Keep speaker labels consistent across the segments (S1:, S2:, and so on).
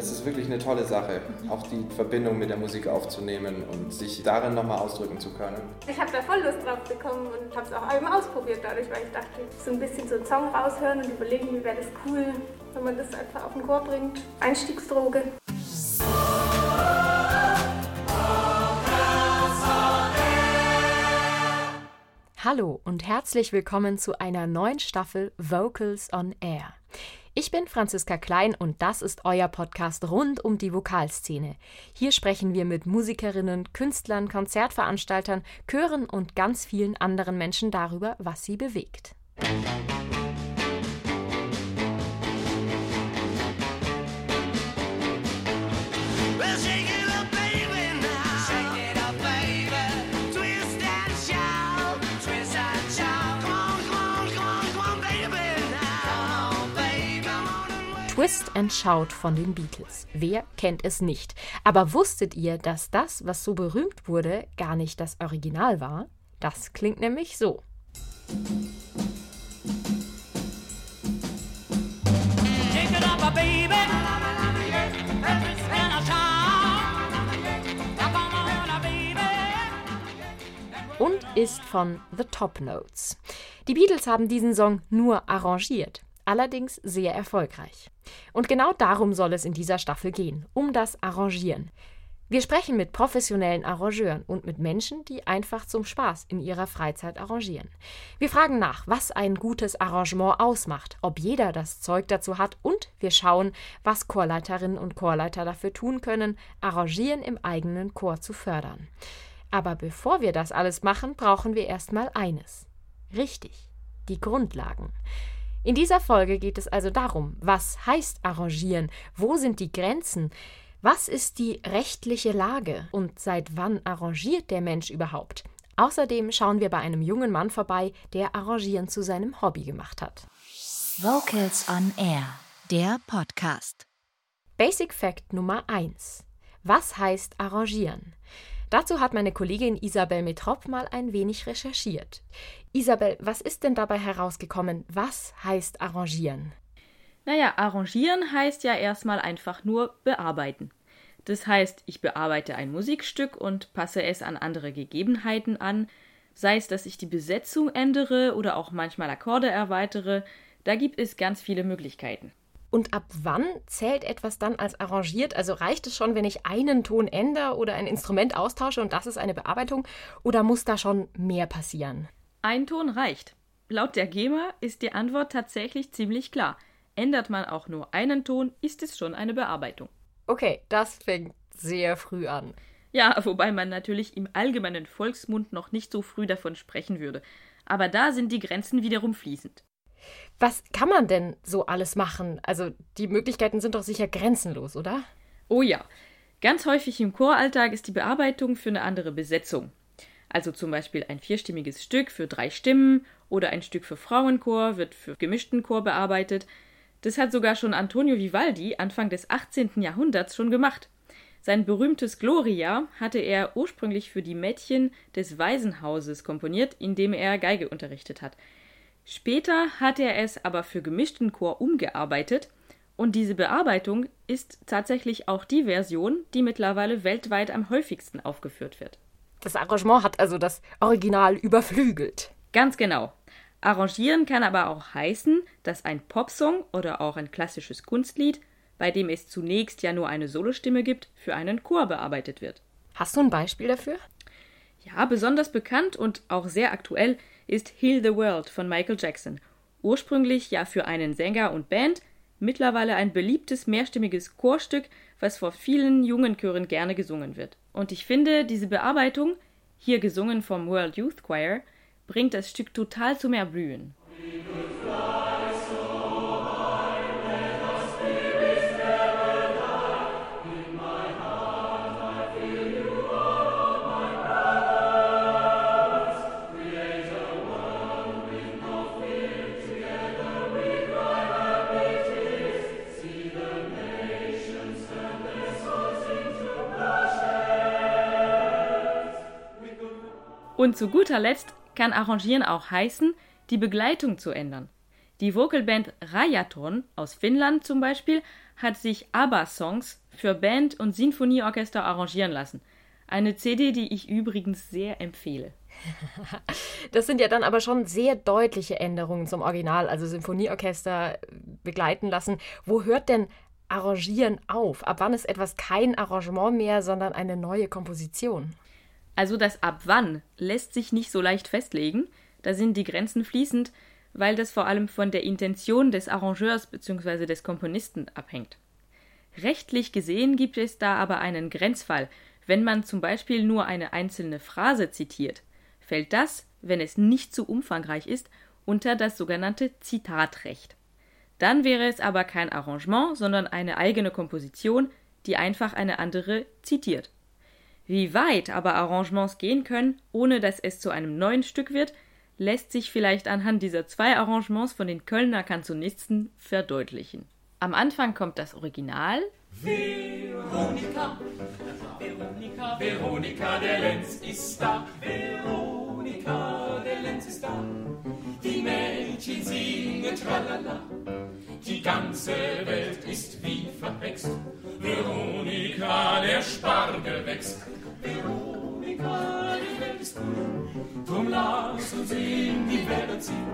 S1: es ist wirklich eine tolle Sache, auch die Verbindung mit der Musik aufzunehmen und sich darin nochmal ausdrücken zu können.
S2: Ich habe da voll Lust drauf bekommen und habe es auch eben ausprobiert dadurch, weil ich dachte, so ein bisschen so einen Song raushören und überlegen, wie wäre das cool, wenn man das einfach auf den Chor bringt. Einstiegsdroge.
S3: Hallo und herzlich willkommen zu einer neuen Staffel Vocals on Air. Ich bin Franziska Klein und das ist euer Podcast rund um die Vokalszene. Hier sprechen wir mit Musikerinnen, Künstlern, Konzertveranstaltern, Chören und ganz vielen anderen Menschen darüber, was sie bewegt. Twist and Shout von den Beatles. Wer kennt es nicht? Aber wusstet ihr, dass das, was so berühmt wurde, gar nicht das Original war? Das klingt nämlich so. Und ist von The Top Notes. Die Beatles haben diesen Song nur arrangiert allerdings sehr erfolgreich. Und genau darum soll es in dieser Staffel gehen, um das Arrangieren. Wir sprechen mit professionellen Arrangeuren und mit Menschen, die einfach zum Spaß in ihrer Freizeit arrangieren. Wir fragen nach, was ein gutes Arrangement ausmacht, ob jeder das Zeug dazu hat und wir schauen, was Chorleiterinnen und Chorleiter dafür tun können, Arrangieren im eigenen Chor zu fördern. Aber bevor wir das alles machen, brauchen wir erstmal eines. Richtig, die Grundlagen. In dieser Folge geht es also darum, was heißt arrangieren, wo sind die Grenzen, was ist die rechtliche Lage und seit wann arrangiert der Mensch überhaupt? Außerdem schauen wir bei einem jungen Mann vorbei, der Arrangieren zu seinem Hobby gemacht hat.
S4: Vocals on Air, der Podcast.
S3: Basic Fact Nummer 1. Was heißt arrangieren? Dazu hat meine Kollegin Isabel Metrop mal ein wenig recherchiert. Isabel, was ist denn dabei herausgekommen? Was heißt arrangieren?
S5: Naja, arrangieren heißt ja erstmal einfach nur bearbeiten. Das heißt, ich bearbeite ein Musikstück und passe es an andere Gegebenheiten an, sei es, dass ich die Besetzung ändere oder auch manchmal Akkorde erweitere, da gibt es ganz viele Möglichkeiten.
S3: Und ab wann zählt etwas dann als arrangiert? Also reicht es schon, wenn ich einen Ton ändere oder ein Instrument austausche und das ist eine Bearbeitung? Oder muss da schon mehr passieren?
S5: Ein Ton reicht. Laut der GEMA ist die Antwort tatsächlich ziemlich klar. Ändert man auch nur einen Ton, ist es schon eine Bearbeitung.
S3: Okay, das fängt sehr früh an.
S5: Ja, wobei man natürlich im allgemeinen Volksmund noch nicht so früh davon sprechen würde. Aber da sind die Grenzen wiederum fließend.
S3: Was kann man denn so alles machen? Also die Möglichkeiten sind doch sicher grenzenlos, oder?
S5: Oh ja. Ganz häufig im Choralltag ist die Bearbeitung für eine andere Besetzung. Also zum Beispiel ein vierstimmiges Stück für drei Stimmen oder ein Stück für Frauenchor wird für gemischten Chor bearbeitet. Das hat sogar schon Antonio Vivaldi Anfang des 18. Jahrhunderts schon gemacht. Sein berühmtes Gloria hatte er ursprünglich für die Mädchen des Waisenhauses komponiert, indem er Geige unterrichtet hat. Später hat er es aber für gemischten Chor umgearbeitet und diese Bearbeitung ist tatsächlich auch die Version, die mittlerweile weltweit am häufigsten aufgeführt wird.
S3: Das Arrangement hat also das Original überflügelt.
S5: Ganz genau. Arrangieren kann aber auch heißen, dass ein Popsong oder auch ein klassisches Kunstlied, bei dem es zunächst ja nur eine Solostimme gibt, für einen Chor bearbeitet wird.
S3: Hast du ein Beispiel dafür?
S5: Ja, besonders bekannt und auch sehr aktuell ist Heal the World von Michael Jackson. Ursprünglich ja für einen Sänger und Band, mittlerweile ein beliebtes mehrstimmiges Chorstück, was vor vielen jungen Chören gerne gesungen wird. Und ich finde, diese Bearbeitung, hier gesungen vom World Youth Choir, bringt das Stück total zum Erblühen. Und zu guter Letzt kann Arrangieren auch heißen, die Begleitung zu ändern. Die Vocalband Rajaton aus Finnland zum Beispiel hat sich ABBA-Songs für Band und Sinfonieorchester arrangieren lassen. Eine CD, die ich übrigens sehr empfehle.
S3: Das sind ja dann aber schon sehr deutliche Änderungen zum Original, also Symphonieorchester begleiten lassen. Wo hört denn Arrangieren auf? Ab wann ist etwas kein Arrangement mehr, sondern eine neue Komposition?
S5: Also das Ab wann lässt sich nicht so leicht festlegen, da sind die Grenzen fließend, weil das vor allem von der Intention des Arrangeurs bzw. des Komponisten abhängt. Rechtlich gesehen gibt es da aber einen Grenzfall, wenn man zum Beispiel nur eine einzelne Phrase zitiert, fällt das, wenn es nicht zu umfangreich ist, unter das sogenannte Zitatrecht. Dann wäre es aber kein Arrangement, sondern eine eigene Komposition, die einfach eine andere zitiert. Wie weit aber Arrangements gehen können, ohne dass es zu einem neuen Stück wird, lässt sich vielleicht anhand dieser zwei Arrangements von den Kölner Kanzonisten verdeutlichen. Am Anfang kommt das Original. Veronika, Veronika, Veronika, der Lenz ist da. Veronika, der Lenz ist da. Die Mädchen singen tralala. Die ganze Welt ist wie verhext. Veronika, der Spargel wächst. Veronika, die Welt ist cool. Drum lass uns in die Wälder ziehen.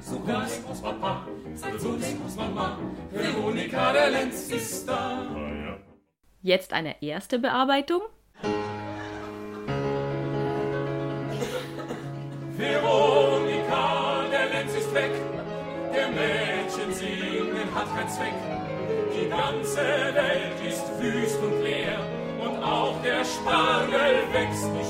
S5: So groß aus Papa, so groß aus Mama. Veronika, der Lenz ist da. Jetzt eine erste Bearbeitung. Hat keinen Zweck. Die ganze Welt ist wüst und leer und auch der Spargel wächst nicht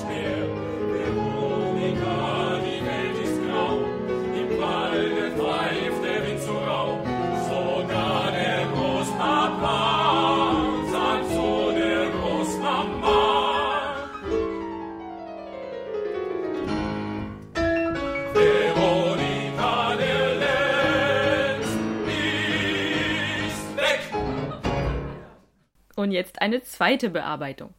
S5: jetzt eine zweite Bearbeitung.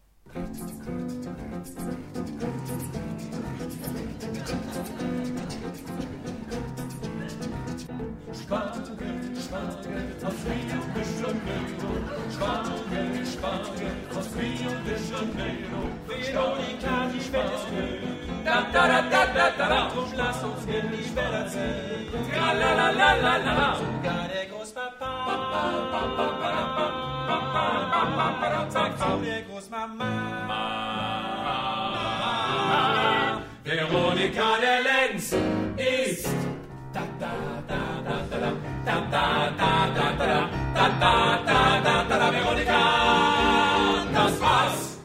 S6: Spargel, Spargel aus Rio de Janeiro. Spargel, Spargel aus Rio de Janeiro. Veronika, die grün. Da, da, da, da, da, da, da. Drum lass uns in die Welt erzählen. Tra, la, la, la, la, la. Sogar der Großpapa. Sagt zu der Großmama. Veronika, der Lenz ist da da da da da da da da da da da da da da da da da Veronika, das war's.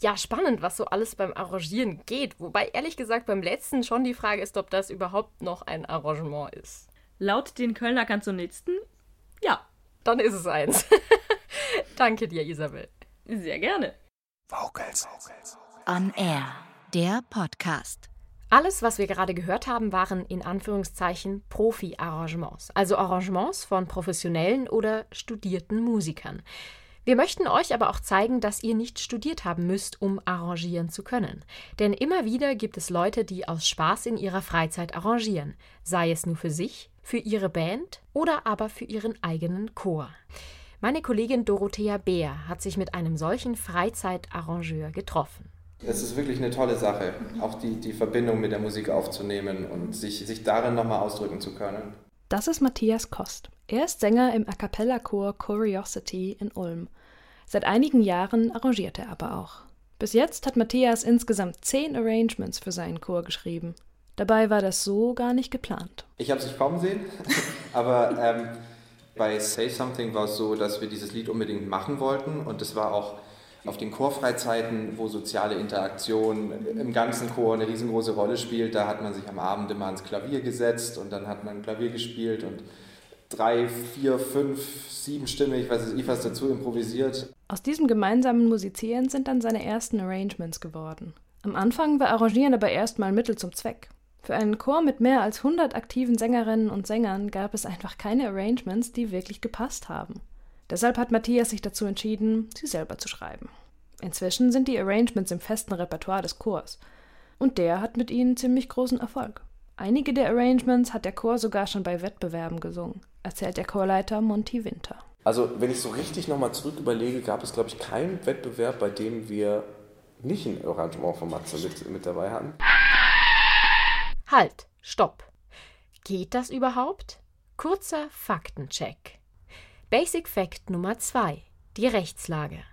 S3: Ja, spannend, was so alles beim Arrangieren geht. Wobei ehrlich gesagt beim letzten schon die Frage ist, ob das überhaupt noch ein Arrangement ist.
S5: Laut den Kölner Kanzonisten, ja.
S3: Dann ist es eins. Danke dir, Isabel.
S5: Sehr gerne.
S6: Vocals.
S4: On Air, der Podcast.
S3: Alles, was wir gerade gehört haben, waren in Anführungszeichen Profi-Arrangements, also Arrangements von professionellen oder studierten Musikern. Wir möchten euch aber auch zeigen, dass ihr nicht studiert haben müsst, um arrangieren zu können. Denn immer wieder gibt es Leute, die aus Spaß in ihrer Freizeit arrangieren, sei es nur für sich, für ihre Band oder aber für ihren eigenen Chor. Meine Kollegin Dorothea Beer hat sich mit einem solchen Freizeitarrangeur getroffen.
S1: Es ist wirklich eine tolle Sache, auch die, die Verbindung mit der Musik aufzunehmen und sich, sich darin nochmal ausdrücken zu können.
S7: Das ist Matthias Kost. Er ist Sänger im A cappella-Chor Curiosity in Ulm. Seit einigen Jahren arrangiert er aber auch. Bis jetzt hat Matthias insgesamt zehn Arrangements für seinen Chor geschrieben. Dabei war das so gar nicht geplant.
S1: Ich habe es nicht kommen sehen, aber ähm, bei Say Something war es so, dass wir dieses Lied unbedingt machen wollten und es war auch auf den Chorfreizeiten, wo soziale Interaktion im ganzen Chor eine riesengroße Rolle spielt, da hat man sich am Abend immer ans Klavier gesetzt und dann hat man Klavier gespielt und drei, vier, fünf, sieben Stimmen, ich weiß nicht, was dazu improvisiert.
S7: Aus diesem gemeinsamen Musizieren sind dann seine ersten Arrangements geworden. Am Anfang war Arrangieren aber erstmal Mittel zum Zweck. Für einen Chor mit mehr als 100 aktiven Sängerinnen und Sängern gab es einfach keine Arrangements, die wirklich gepasst haben. Deshalb hat Matthias sich dazu entschieden, sie selber zu schreiben. Inzwischen sind die Arrangements im festen Repertoire des Chors. Und der hat mit ihnen ziemlich großen Erfolg. Einige der Arrangements hat der Chor sogar schon bei Wettbewerben gesungen, erzählt der Chorleiter Monty Winter.
S8: Also, wenn ich so richtig nochmal zurück überlege, gab es, glaube ich, keinen Wettbewerb, bei dem wir nicht ein Arrangement von Matze mit, mit dabei hatten.
S3: Halt, stopp. Geht das überhaupt? Kurzer Faktencheck. Basic Fact Nummer 2. Die Rechtslage.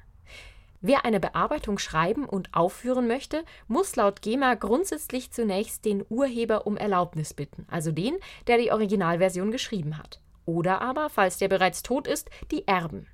S3: Wer eine Bearbeitung schreiben und aufführen möchte, muss laut GEMA grundsätzlich zunächst den Urheber um Erlaubnis bitten, also den, der die Originalversion geschrieben hat. Oder aber, falls der bereits tot ist, die Erben.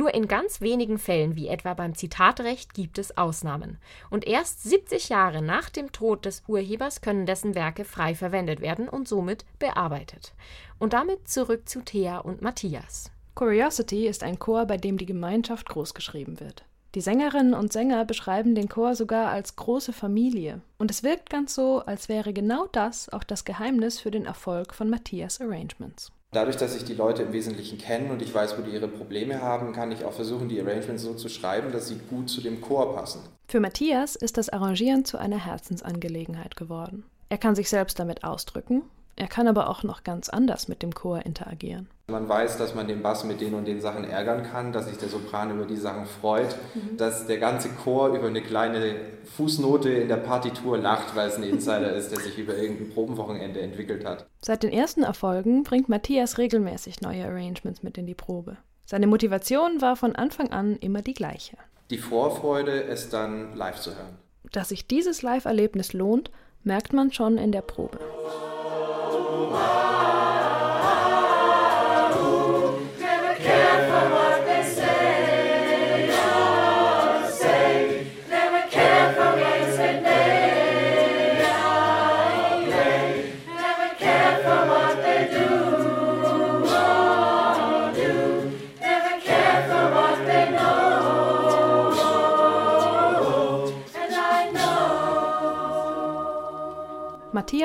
S3: Nur in ganz wenigen Fällen, wie etwa beim Zitatrecht, gibt es Ausnahmen. Und erst 70 Jahre nach dem Tod des Urhebers können dessen Werke frei verwendet werden und somit bearbeitet. Und damit zurück zu Thea und Matthias.
S7: Curiosity ist ein Chor, bei dem die Gemeinschaft großgeschrieben wird. Die Sängerinnen und Sänger beschreiben den Chor sogar als große Familie. Und es wirkt ganz so, als wäre genau das auch das Geheimnis für den Erfolg von Matthias Arrangements.
S1: Dadurch, dass ich die Leute im Wesentlichen kenne und ich weiß, wo die ihre Probleme haben, kann ich auch versuchen, die Arrangements so zu schreiben, dass sie gut zu dem Chor passen.
S7: Für Matthias ist das Arrangieren zu einer Herzensangelegenheit geworden. Er kann sich selbst damit ausdrücken, er kann aber auch noch ganz anders mit dem Chor interagieren.
S1: Man weiß, dass man den Bass mit den und den Sachen ärgern kann, dass sich der Sopran über die Sachen freut, mhm. dass der ganze Chor über eine kleine Fußnote in der Partitur lacht, weil es ein Insider ist, der sich über irgendein Probenwochenende entwickelt hat.
S7: Seit den ersten Erfolgen bringt Matthias regelmäßig neue Arrangements mit in die Probe. Seine Motivation war von Anfang an immer die gleiche.
S1: Die Vorfreude, es dann live zu hören.
S7: Dass sich dieses Live-Erlebnis lohnt, merkt man schon in der Probe.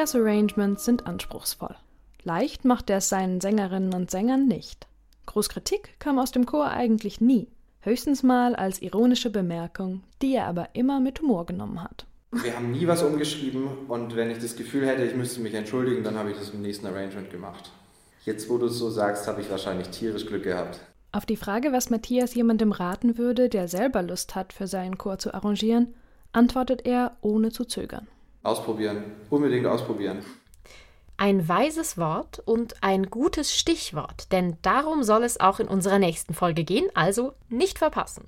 S7: Matthias Arrangements sind anspruchsvoll. Leicht macht er es seinen Sängerinnen und Sängern nicht. Großkritik kam aus dem Chor eigentlich nie, höchstens mal als ironische Bemerkung, die er aber immer mit Humor genommen hat.
S1: Wir haben nie was umgeschrieben und wenn ich das Gefühl hätte, ich müsste mich entschuldigen, dann habe ich das im nächsten Arrangement gemacht. Jetzt, wo du es so sagst, habe ich wahrscheinlich tierisch Glück gehabt.
S7: Auf die Frage, was Matthias jemandem raten würde, der selber Lust hat, für seinen Chor zu arrangieren, antwortet er ohne zu zögern.
S1: Ausprobieren. Unbedingt ausprobieren.
S3: Ein weises Wort und ein gutes Stichwort, denn darum soll es auch in unserer nächsten Folge gehen, also nicht verpassen.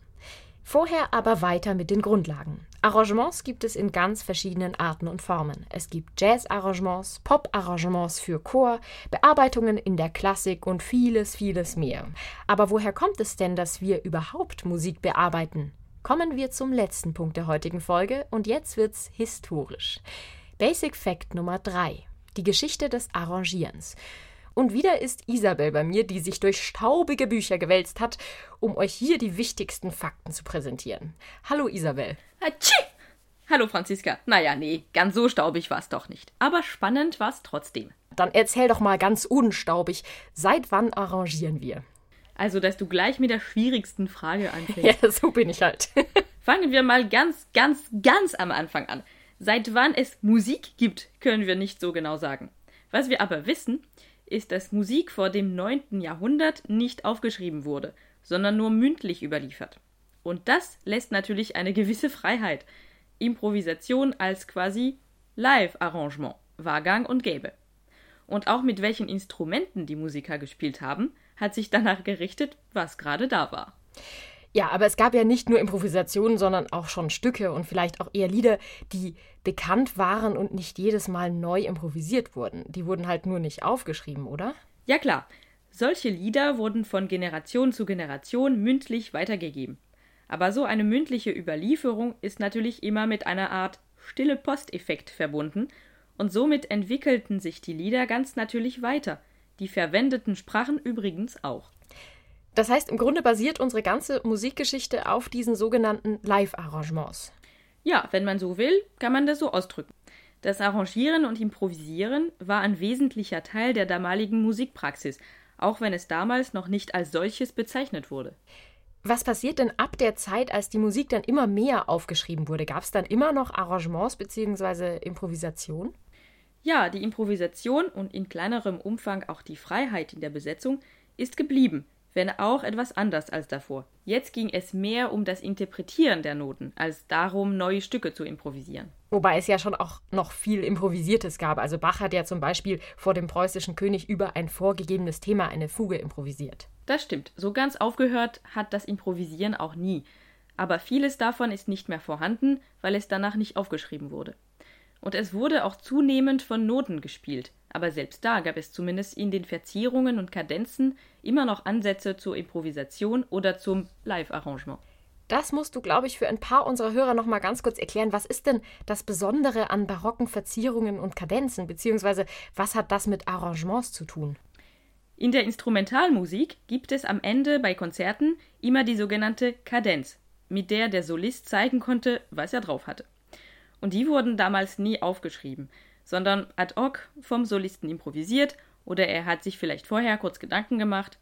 S3: Vorher aber weiter mit den Grundlagen. Arrangements gibt es in ganz verschiedenen Arten und Formen. Es gibt Jazz-Arrangements, Pop-Arrangements für Chor, Bearbeitungen in der Klassik und vieles, vieles mehr. Aber woher kommt es denn, dass wir überhaupt Musik bearbeiten? Kommen wir zum letzten Punkt der heutigen Folge und jetzt wird's historisch. Basic Fact Nummer 3. Die Geschichte des Arrangierens. Und wieder ist Isabel bei mir, die sich durch staubige Bücher gewälzt hat, um euch hier die wichtigsten Fakten zu präsentieren. Hallo Isabel.
S5: Hatschi! Hallo Franziska. Naja, nee, ganz so staubig war es doch nicht. Aber spannend war es trotzdem.
S3: Dann erzähl doch mal ganz unstaubig, seit wann arrangieren wir?
S5: Also, dass du gleich mit der schwierigsten Frage anfängst.
S3: Ja, so bin ich halt.
S5: Fangen wir mal ganz, ganz, ganz am Anfang an. Seit wann es Musik gibt, können wir nicht so genau sagen. Was wir aber wissen, ist, dass Musik vor dem 9. Jahrhundert nicht aufgeschrieben wurde, sondern nur mündlich überliefert. Und das lässt natürlich eine gewisse Freiheit. Improvisation als quasi Live-Arrangement war gang und gäbe. Und auch mit welchen Instrumenten die Musiker gespielt haben, hat sich danach gerichtet, was gerade da war.
S3: Ja, aber es gab ja nicht nur Improvisationen, sondern auch schon Stücke und vielleicht auch eher Lieder, die bekannt waren und nicht jedes Mal neu improvisiert wurden. Die wurden halt nur nicht aufgeschrieben, oder?
S5: Ja klar. Solche Lieder wurden von Generation zu Generation mündlich weitergegeben. Aber so eine mündliche Überlieferung ist natürlich immer mit einer Art stille Posteffekt verbunden, und somit entwickelten sich die Lieder ganz natürlich weiter, die verwendeten Sprachen übrigens auch.
S3: Das heißt, im Grunde basiert unsere ganze Musikgeschichte auf diesen sogenannten Live-Arrangements.
S5: Ja, wenn man so will, kann man das so ausdrücken. Das Arrangieren und Improvisieren war ein wesentlicher Teil der damaligen Musikpraxis, auch wenn es damals noch nicht als solches bezeichnet wurde.
S3: Was passiert denn ab der Zeit, als die Musik dann immer mehr aufgeschrieben wurde? Gab es dann immer noch Arrangements bzw. Improvisation?
S5: Ja, die Improvisation und in kleinerem Umfang auch die Freiheit in der Besetzung ist geblieben, wenn auch etwas anders als davor. Jetzt ging es mehr um das Interpretieren der Noten, als darum, neue Stücke zu improvisieren.
S3: Wobei es ja schon auch noch viel Improvisiertes gab. Also Bach hat ja zum Beispiel vor dem preußischen König über ein vorgegebenes Thema eine Fuge improvisiert.
S5: Das stimmt. So ganz aufgehört hat das Improvisieren auch nie. Aber vieles davon ist nicht mehr vorhanden, weil es danach nicht aufgeschrieben wurde. Und es wurde auch zunehmend von Noten gespielt, aber selbst da gab es zumindest in den Verzierungen und Kadenzen immer noch Ansätze zur Improvisation oder zum Live-Arrangement.
S3: Das musst du, glaube ich, für ein paar unserer Hörer noch mal ganz kurz erklären. Was ist denn das Besondere an barocken Verzierungen und Kadenzen, beziehungsweise was hat das mit Arrangements zu tun?
S5: In der Instrumentalmusik gibt es am Ende bei Konzerten immer die sogenannte Kadenz, mit der der Solist zeigen konnte, was er drauf hatte. Und die wurden damals nie aufgeschrieben, sondern ad hoc vom Solisten improvisiert oder er hat sich vielleicht vorher kurz Gedanken gemacht.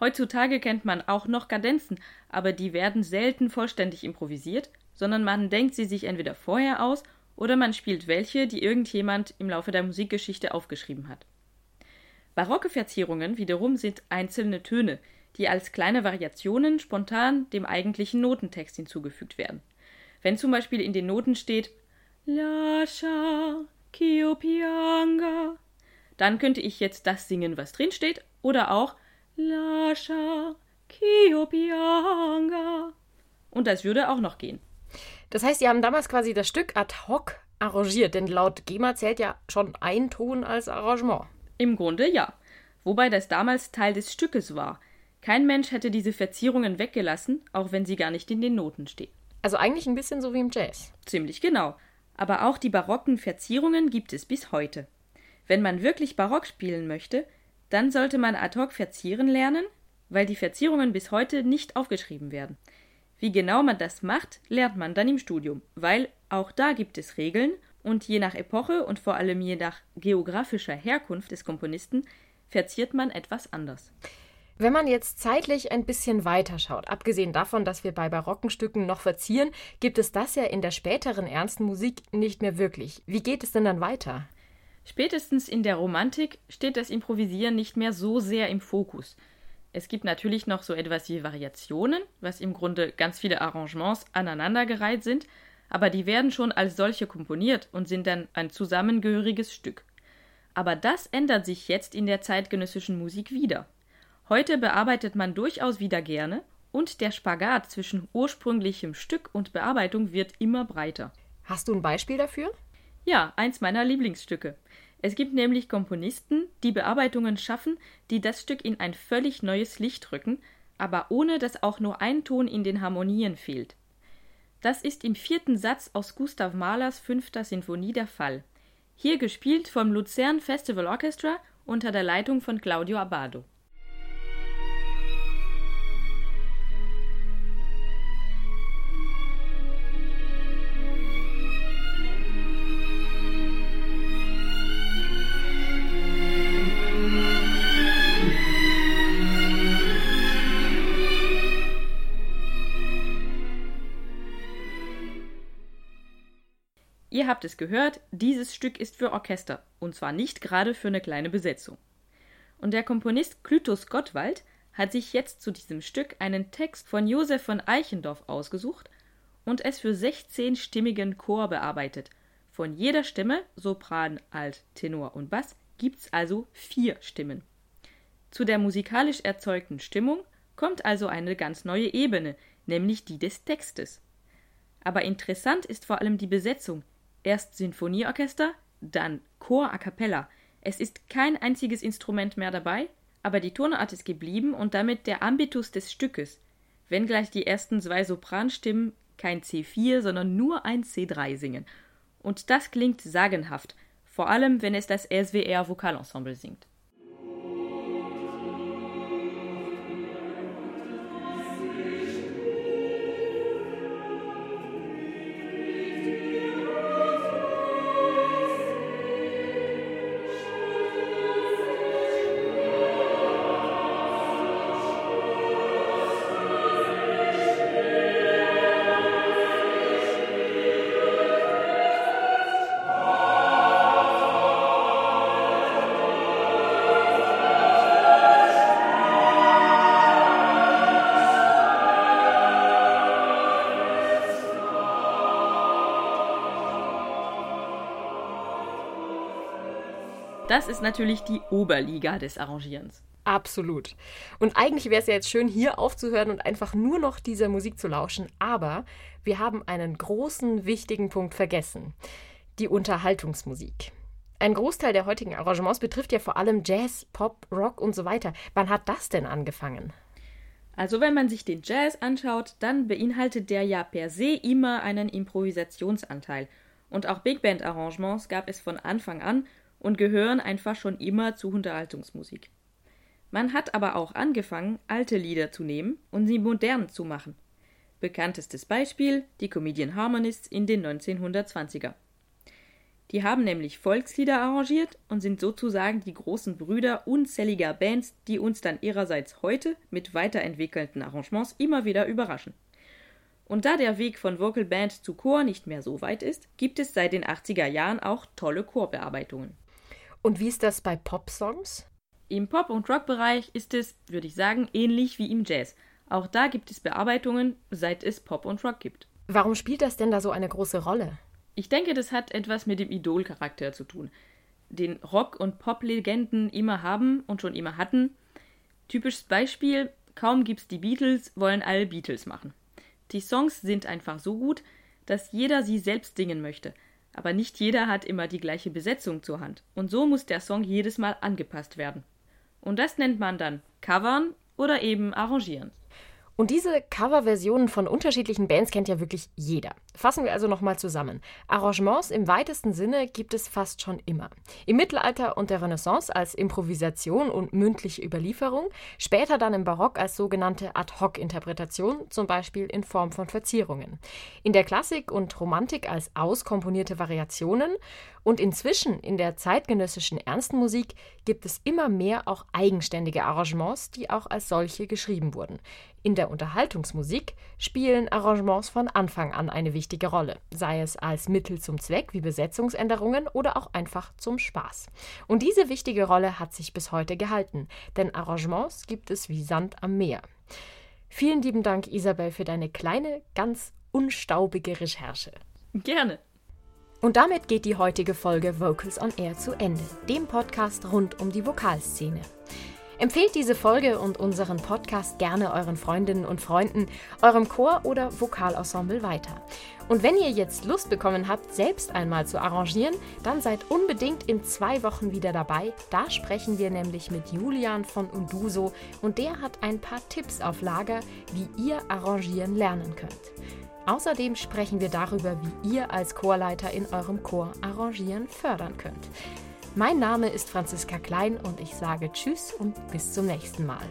S5: Heutzutage kennt man auch noch Kadenzen, aber die werden selten vollständig improvisiert, sondern man denkt sie sich entweder vorher aus oder man spielt welche, die irgendjemand im Laufe der Musikgeschichte aufgeschrieben hat. Barocke Verzierungen wiederum sind einzelne Töne, die als kleine Variationen spontan dem eigentlichen Notentext hinzugefügt werden. Wenn zum Beispiel in den Noten steht Lascia ch'io pianga. Dann könnte ich jetzt das singen, was drin steht, oder auch Lascia ch'io pianga. Und das würde auch noch gehen.
S3: Das heißt, Sie haben damals quasi das Stück ad hoc arrangiert, denn laut GEMA zählt ja schon ein Ton als Arrangement.
S5: Im Grunde ja. Wobei das damals Teil des Stückes war. Kein Mensch hätte diese Verzierungen weggelassen, auch wenn sie gar nicht in den Noten stehen.
S3: Also eigentlich ein bisschen so wie im Jazz.
S5: Ziemlich genau aber auch die barocken Verzierungen gibt es bis heute. Wenn man wirklich barock spielen möchte, dann sollte man ad hoc verzieren lernen, weil die Verzierungen bis heute nicht aufgeschrieben werden. Wie genau man das macht, lernt man dann im Studium, weil auch da gibt es Regeln und je nach Epoche und vor allem je nach geografischer Herkunft des Komponisten verziert man etwas anders.
S3: Wenn man jetzt zeitlich ein bisschen weiter schaut, abgesehen davon, dass wir bei barocken Stücken noch verzieren, gibt es das ja in der späteren ernsten Musik nicht mehr wirklich. Wie geht es denn dann weiter?
S5: Spätestens in der Romantik steht das Improvisieren nicht mehr so sehr im Fokus. Es gibt natürlich noch so etwas wie Variationen, was im Grunde ganz viele Arrangements aneinandergereiht sind, aber die werden schon als solche komponiert und sind dann ein zusammengehöriges Stück. Aber das ändert sich jetzt in der zeitgenössischen Musik wieder. Heute bearbeitet man durchaus wieder gerne und der Spagat zwischen ursprünglichem Stück und Bearbeitung wird immer breiter.
S3: Hast du ein Beispiel dafür?
S5: Ja, eins meiner Lieblingsstücke. Es gibt nämlich Komponisten, die Bearbeitungen schaffen, die das Stück in ein völlig neues Licht rücken, aber ohne dass auch nur ein Ton in den Harmonien fehlt. Das ist im vierten Satz aus Gustav Mahlers fünfter Sinfonie der Fall. Hier gespielt vom Luzern Festival Orchestra unter der Leitung von Claudio Abbado. Ihr habt es gehört, dieses Stück ist für Orchester, und zwar nicht gerade für eine kleine Besetzung. Und der Komponist Klytus Gottwald hat sich jetzt zu diesem Stück einen Text von Josef von Eichendorff ausgesucht und es für 16-stimmigen Chor bearbeitet. Von jeder Stimme, Sopran, Alt, Tenor und Bass, gibt's also vier Stimmen. Zu der musikalisch erzeugten Stimmung kommt also eine ganz neue Ebene, nämlich die des Textes. Aber interessant ist vor allem die Besetzung, Erst Sinfonieorchester, dann Chor a cappella. Es ist kein einziges Instrument mehr dabei, aber die Tonart ist geblieben und damit der Ambitus des Stückes, wenngleich die ersten zwei Sopranstimmen kein C4, sondern nur ein C3 singen. Und das klingt sagenhaft, vor allem wenn es das SWR Vokalensemble singt. Das ist natürlich die Oberliga des Arrangierens.
S3: Absolut. Und eigentlich wäre es ja jetzt schön, hier aufzuhören und einfach nur noch dieser Musik zu lauschen, aber wir haben einen großen, wichtigen Punkt vergessen. Die Unterhaltungsmusik. Ein Großteil der heutigen Arrangements betrifft ja vor allem Jazz, Pop, Rock und so weiter. Wann hat das denn angefangen?
S5: Also wenn man sich den Jazz anschaut, dann beinhaltet der ja per se immer einen Improvisationsanteil. Und auch Big Band Arrangements gab es von Anfang an und gehören einfach schon immer zu Unterhaltungsmusik. Man hat aber auch angefangen, alte Lieder zu nehmen und sie modern zu machen. Bekanntestes Beispiel die Comedian Harmonists in den 1920er. Die haben nämlich Volkslieder arrangiert und sind sozusagen die großen Brüder unzähliger Bands, die uns dann ihrerseits heute mit weiterentwickelten Arrangements immer wieder überraschen. Und da der Weg von Vocal Band zu Chor nicht mehr so weit ist, gibt es seit den 80er Jahren auch tolle Chorbearbeitungen.
S3: Und wie ist das bei Popsongs?
S5: Im Pop- und Rock-Bereich ist es, würde ich sagen, ähnlich wie im Jazz. Auch da gibt es Bearbeitungen, seit es Pop und Rock gibt.
S3: Warum spielt das denn da so eine große Rolle?
S5: Ich denke, das hat etwas mit dem Idolcharakter zu tun, den Rock- und Pop-Legenden immer haben und schon immer hatten. Typisches Beispiel: Kaum gibt's die Beatles, wollen alle Beatles machen. Die Songs sind einfach so gut, dass jeder sie selbst singen möchte. Aber nicht jeder hat immer die gleiche Besetzung zur Hand. Und so muss der Song jedes Mal angepasst werden. Und das nennt man dann Covern oder eben Arrangieren.
S3: Und diese Coverversionen von unterschiedlichen Bands kennt ja wirklich jeder. Fassen wir also nochmal zusammen. Arrangements im weitesten Sinne gibt es fast schon immer. Im Mittelalter und der Renaissance als Improvisation und mündliche Überlieferung, später dann im Barock als sogenannte Ad-hoc-Interpretation, zum Beispiel in Form von Verzierungen. In der Klassik und Romantik als auskomponierte Variationen und inzwischen in der zeitgenössischen ernsten Musik gibt es immer mehr auch eigenständige Arrangements, die auch als solche geschrieben wurden. In der Unterhaltungsmusik spielen Arrangements von Anfang an eine wichtige Rolle, sei es als Mittel zum Zweck wie Besetzungsänderungen oder auch einfach zum Spaß. Und diese wichtige Rolle hat sich bis heute gehalten, denn Arrangements gibt es wie Sand am Meer. Vielen lieben Dank, Isabel, für deine kleine, ganz unstaubige Recherche.
S5: Gerne.
S3: Und damit geht die heutige Folge Vocals on Air zu Ende, dem Podcast rund um die Vokalszene. Empfehlt diese Folge und unseren Podcast gerne euren Freundinnen und Freunden, eurem Chor oder Vokalensemble weiter. Und wenn ihr jetzt Lust bekommen habt, selbst einmal zu arrangieren, dann seid unbedingt in zwei Wochen wieder dabei. Da sprechen wir nämlich mit Julian von Unduso und der hat ein paar Tipps auf Lager, wie ihr arrangieren lernen könnt. Außerdem sprechen wir darüber, wie ihr als Chorleiter in eurem Chor arrangieren fördern könnt. Mein Name ist Franziska Klein und ich sage Tschüss und bis zum nächsten Mal.